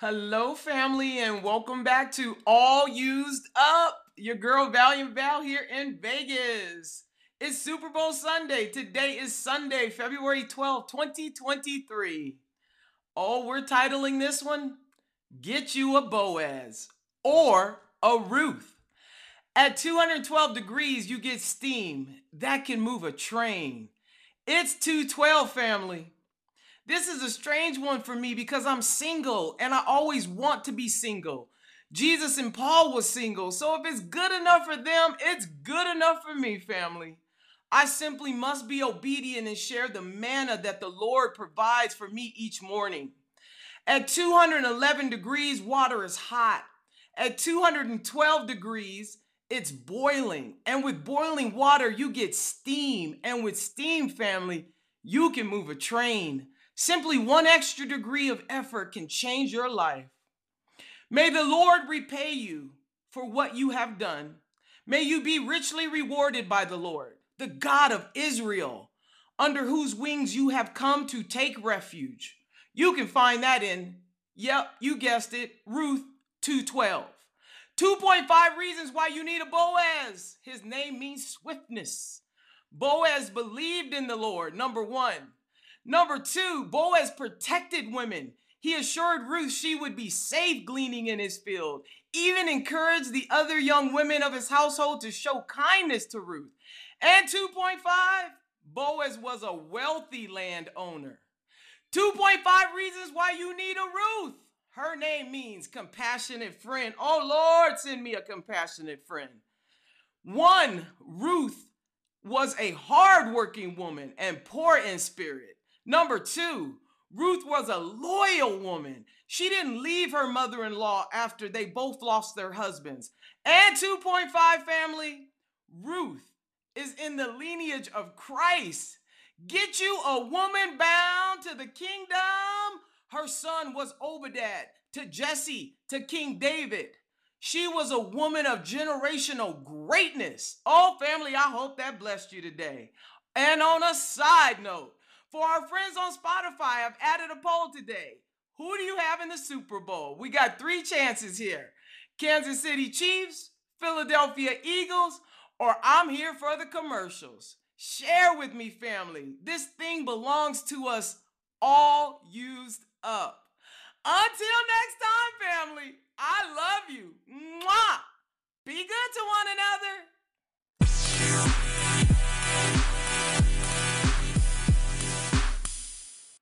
Hello, family, and welcome back to All Used Up. Your girl Valiant Val here in Vegas. It's Super Bowl Sunday. Today is Sunday, February 12, 2023. Oh, we're titling this one Get You a Boaz or a Ruth. At 212 degrees, you get steam. That can move a train. It's 212, family. This is a strange one for me because I'm single and I always want to be single. Jesus and Paul was single, so if it's good enough for them, it's good enough for me, family. I simply must be obedient and share the manna that the Lord provides for me each morning. At 211 degrees, water is hot. At 212 degrees, it's boiling. And with boiling water, you get steam. And with steam, family, you can move a train. Simply one extra degree of effort can change your life. May the Lord repay you for what you have done. May you be richly rewarded by the Lord, the God of Israel, under whose wings you have come to take refuge. You can find that in, yep, you guessed it, Ruth 212. 2.5 reasons why you need a Boaz. His name means swiftness. Boaz believed in the Lord, number one. Number two, Boaz protected women. He assured Ruth she would be safe gleaning in his field, even encouraged the other young women of his household to show kindness to Ruth. And 2.5, Boaz was a wealthy landowner. 2.5 reasons why you need a Ruth. Her name means compassionate friend. Oh Lord, send me a compassionate friend. One, Ruth was a hardworking woman and poor in spirit. Number two, Ruth was a loyal woman. She didn't leave her mother in law after they both lost their husbands. And 2.5 family, Ruth is in the lineage of Christ. Get you a woman bound to the kingdom. Her son was Obadiah to Jesse to King David. She was a woman of generational greatness. Oh, family, I hope that blessed you today. And on a side note, for our friends on Spotify, I've added a poll today. Who do you have in the Super Bowl? We got three chances here Kansas City Chiefs, Philadelphia Eagles, or I'm here for the commercials. Share with me, family. This thing belongs to us all used up. Until next time, family, I love you. Mwah! Be good to one another.